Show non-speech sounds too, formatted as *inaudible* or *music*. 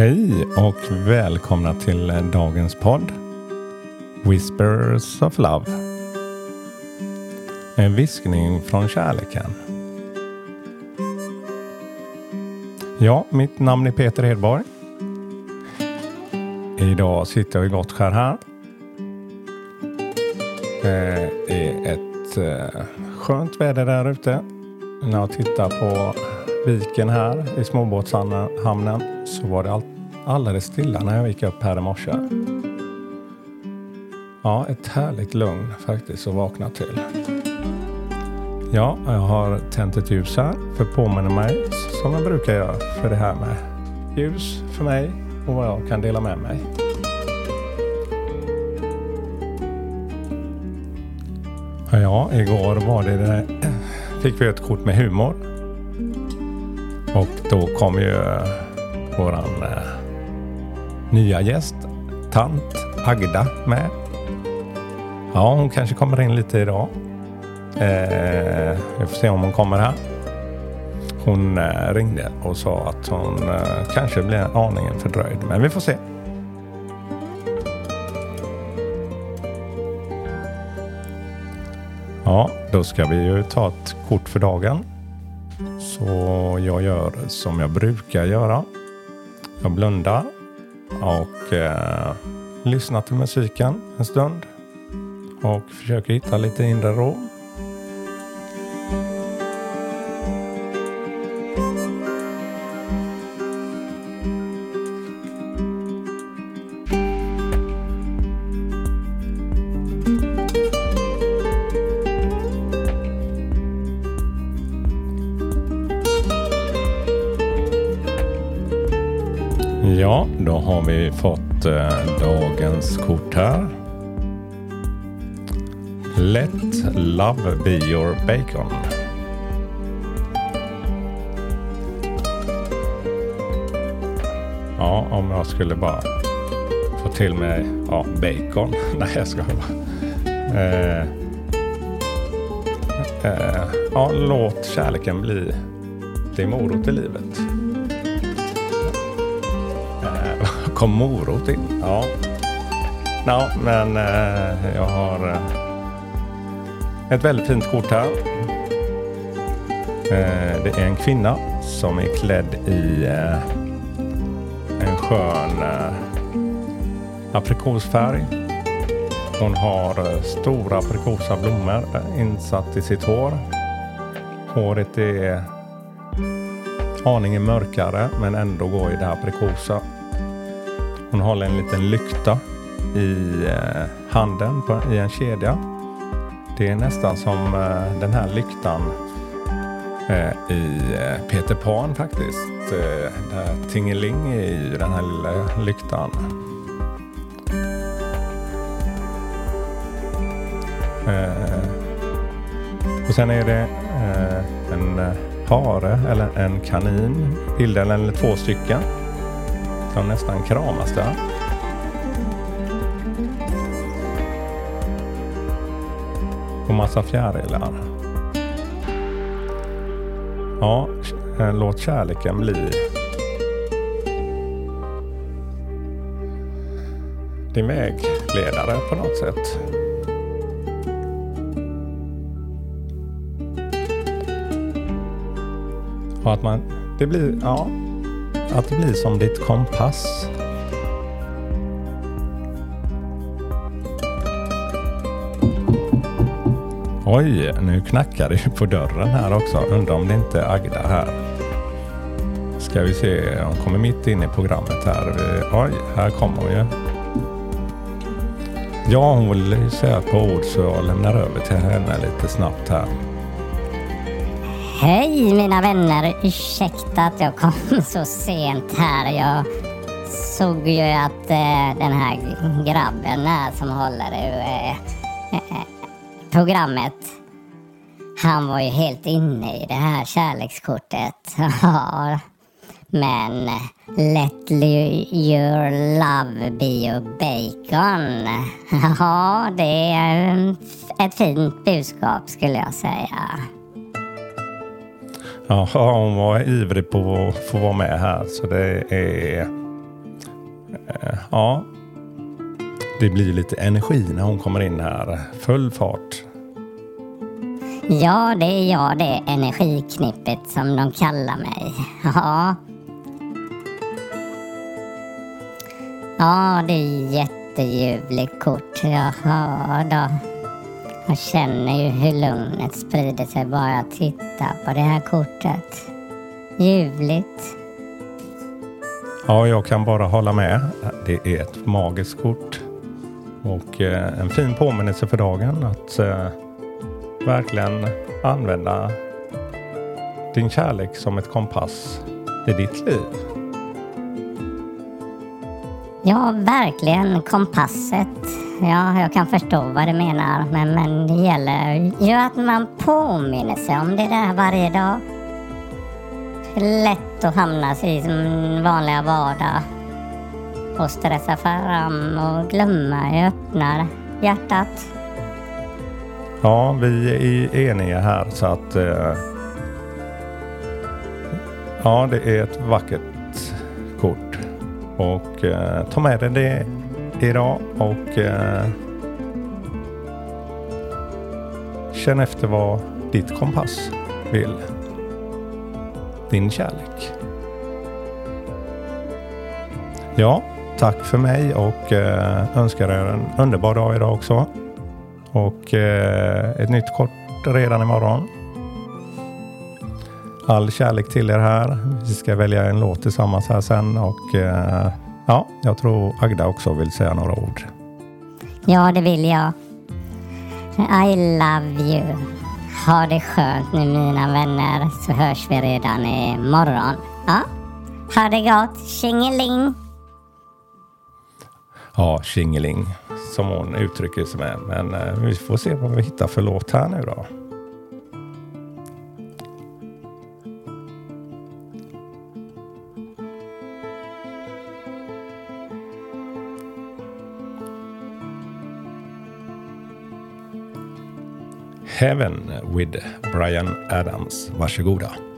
Hej och välkomna till dagens podd Whispers of Love. En viskning från kärleken. Ja, mitt namn är Peter Hedborg. Idag sitter jag i Gottskär här. Det är ett eh, skönt väder där ute. När jag tittar på viken här i småbåtshamnen så var det all, alldeles stilla när jag gick upp här i morse. Ja, ett härligt lugn faktiskt att vakna till. Ja, jag har tänt ett ljus här för att påminna mig som jag brukar göra för det här med ljus för mig och vad jag kan dela med mig. Ja, igår var det, det fick vi ett kort med humor och då kom ju våran eh, nya gäst, tant Agda med. Ja, hon kanske kommer in lite idag. Eh, vi får se om hon kommer här. Hon eh, ringde och sa att hon eh, kanske blir aningen fördröjd, men vi får se. Ja, då ska vi ju ta ett kort för dagen. Så jag gör som jag brukar göra. Jag blundar och eh, lyssnar till musiken en stund. Och försöker hitta lite inre ro. Ja, då har vi fått eh, dagens kort här. Let love be your bacon. Ja, om jag skulle bara få till mig ja, bacon. *laughs* Nej, jag ska bara. Eh, eh, ja, låt kärleken bli, din morot i livet. Kom morot in? Ja. Ja, men eh, jag har eh, ett väldigt fint kort här. Eh, det är en kvinna som är klädd i eh, en skön eh, aprikosfärg. Hon har eh, stora aprikosa blommor eh, insatt i sitt hår. Håret är aningen mörkare men ändå går i det aprikosa. Hon håller en liten lykta i eh, handen på, i en kedja. Det är nästan som eh, den här lyktan eh, i eh, Peter Pan faktiskt. Eh, där Tingeling är i den här lilla lyktan. Eh, och sen är det eh, en eh, hare eller en kanin. Bilden eller två stycken. De nästan kramas där. Och massa fjärilar. Ja, eh, låt kärleken bli din vägledare på något sätt. Och att man, det blir, ja, att bli som ditt kompass. Oj, nu knackar det ju på dörren här också. Undrar om det inte är Agda här. Ska vi se, hon kommer mitt in i programmet här. Oj, här kommer hon ju. Ja, hon vill säga ett par ord så jag lämnar över till henne lite snabbt här. Hej mina vänner, ursäkta att jag kom *laughs* så sent här. Jag såg ju att eh, den här grabben här som håller i eh, eh, programmet, han var ju helt inne i det här kärlekskortet. *laughs* Men let your love be your bacon. *laughs* Ja, det är ett fint budskap skulle jag säga. Ja, hon var ivrig på att få vara med här så det är eh, ja, det blir lite energi när hon kommer in här. Full fart. Ja, det är jag det energiknippet som de kallar mig. Ja. Ja, det är jätteljuvligt kort. Jaha då. Jag känner ju hur lugnet sprider sig bara jag tittar på det här kortet. Ljuvligt. Ja, jag kan bara hålla med. Det är ett magiskt kort. Och eh, en fin påminnelse för dagen att eh, verkligen använda din kärlek som ett kompass i ditt liv. Ja, verkligen kompasset. Ja, jag kan förstå vad du menar. Men, men det gäller ju att man påminner sig om det där varje dag. Det är lätt att hamna i sin vanliga vardag och stressa fram och glömma. Jag öppnar hjärtat. Ja, vi är eniga här så att eh, ja, det är ett vackert kort. Och eh, ta med dig det idag och eh, känn efter vad ditt kompass vill. Din kärlek. Ja, tack för mig och eh, önskar er en underbar dag idag också. Och eh, ett nytt kort redan imorgon. All kärlek till er här. Vi ska välja en låt tillsammans här sen och eh, ja, jag tror Agda också vill säga några ord. Ja, det vill jag. I love you. Ha det skönt nu mina vänner så hörs vi redan imorgon. Ja, ha det gott. Tjingeling! Ja, tjingeling som hon uttrycker sig med. Men eh, vi får se vad vi hittar för låt här nu då. Heaven with Brian Adams. Varsågoda.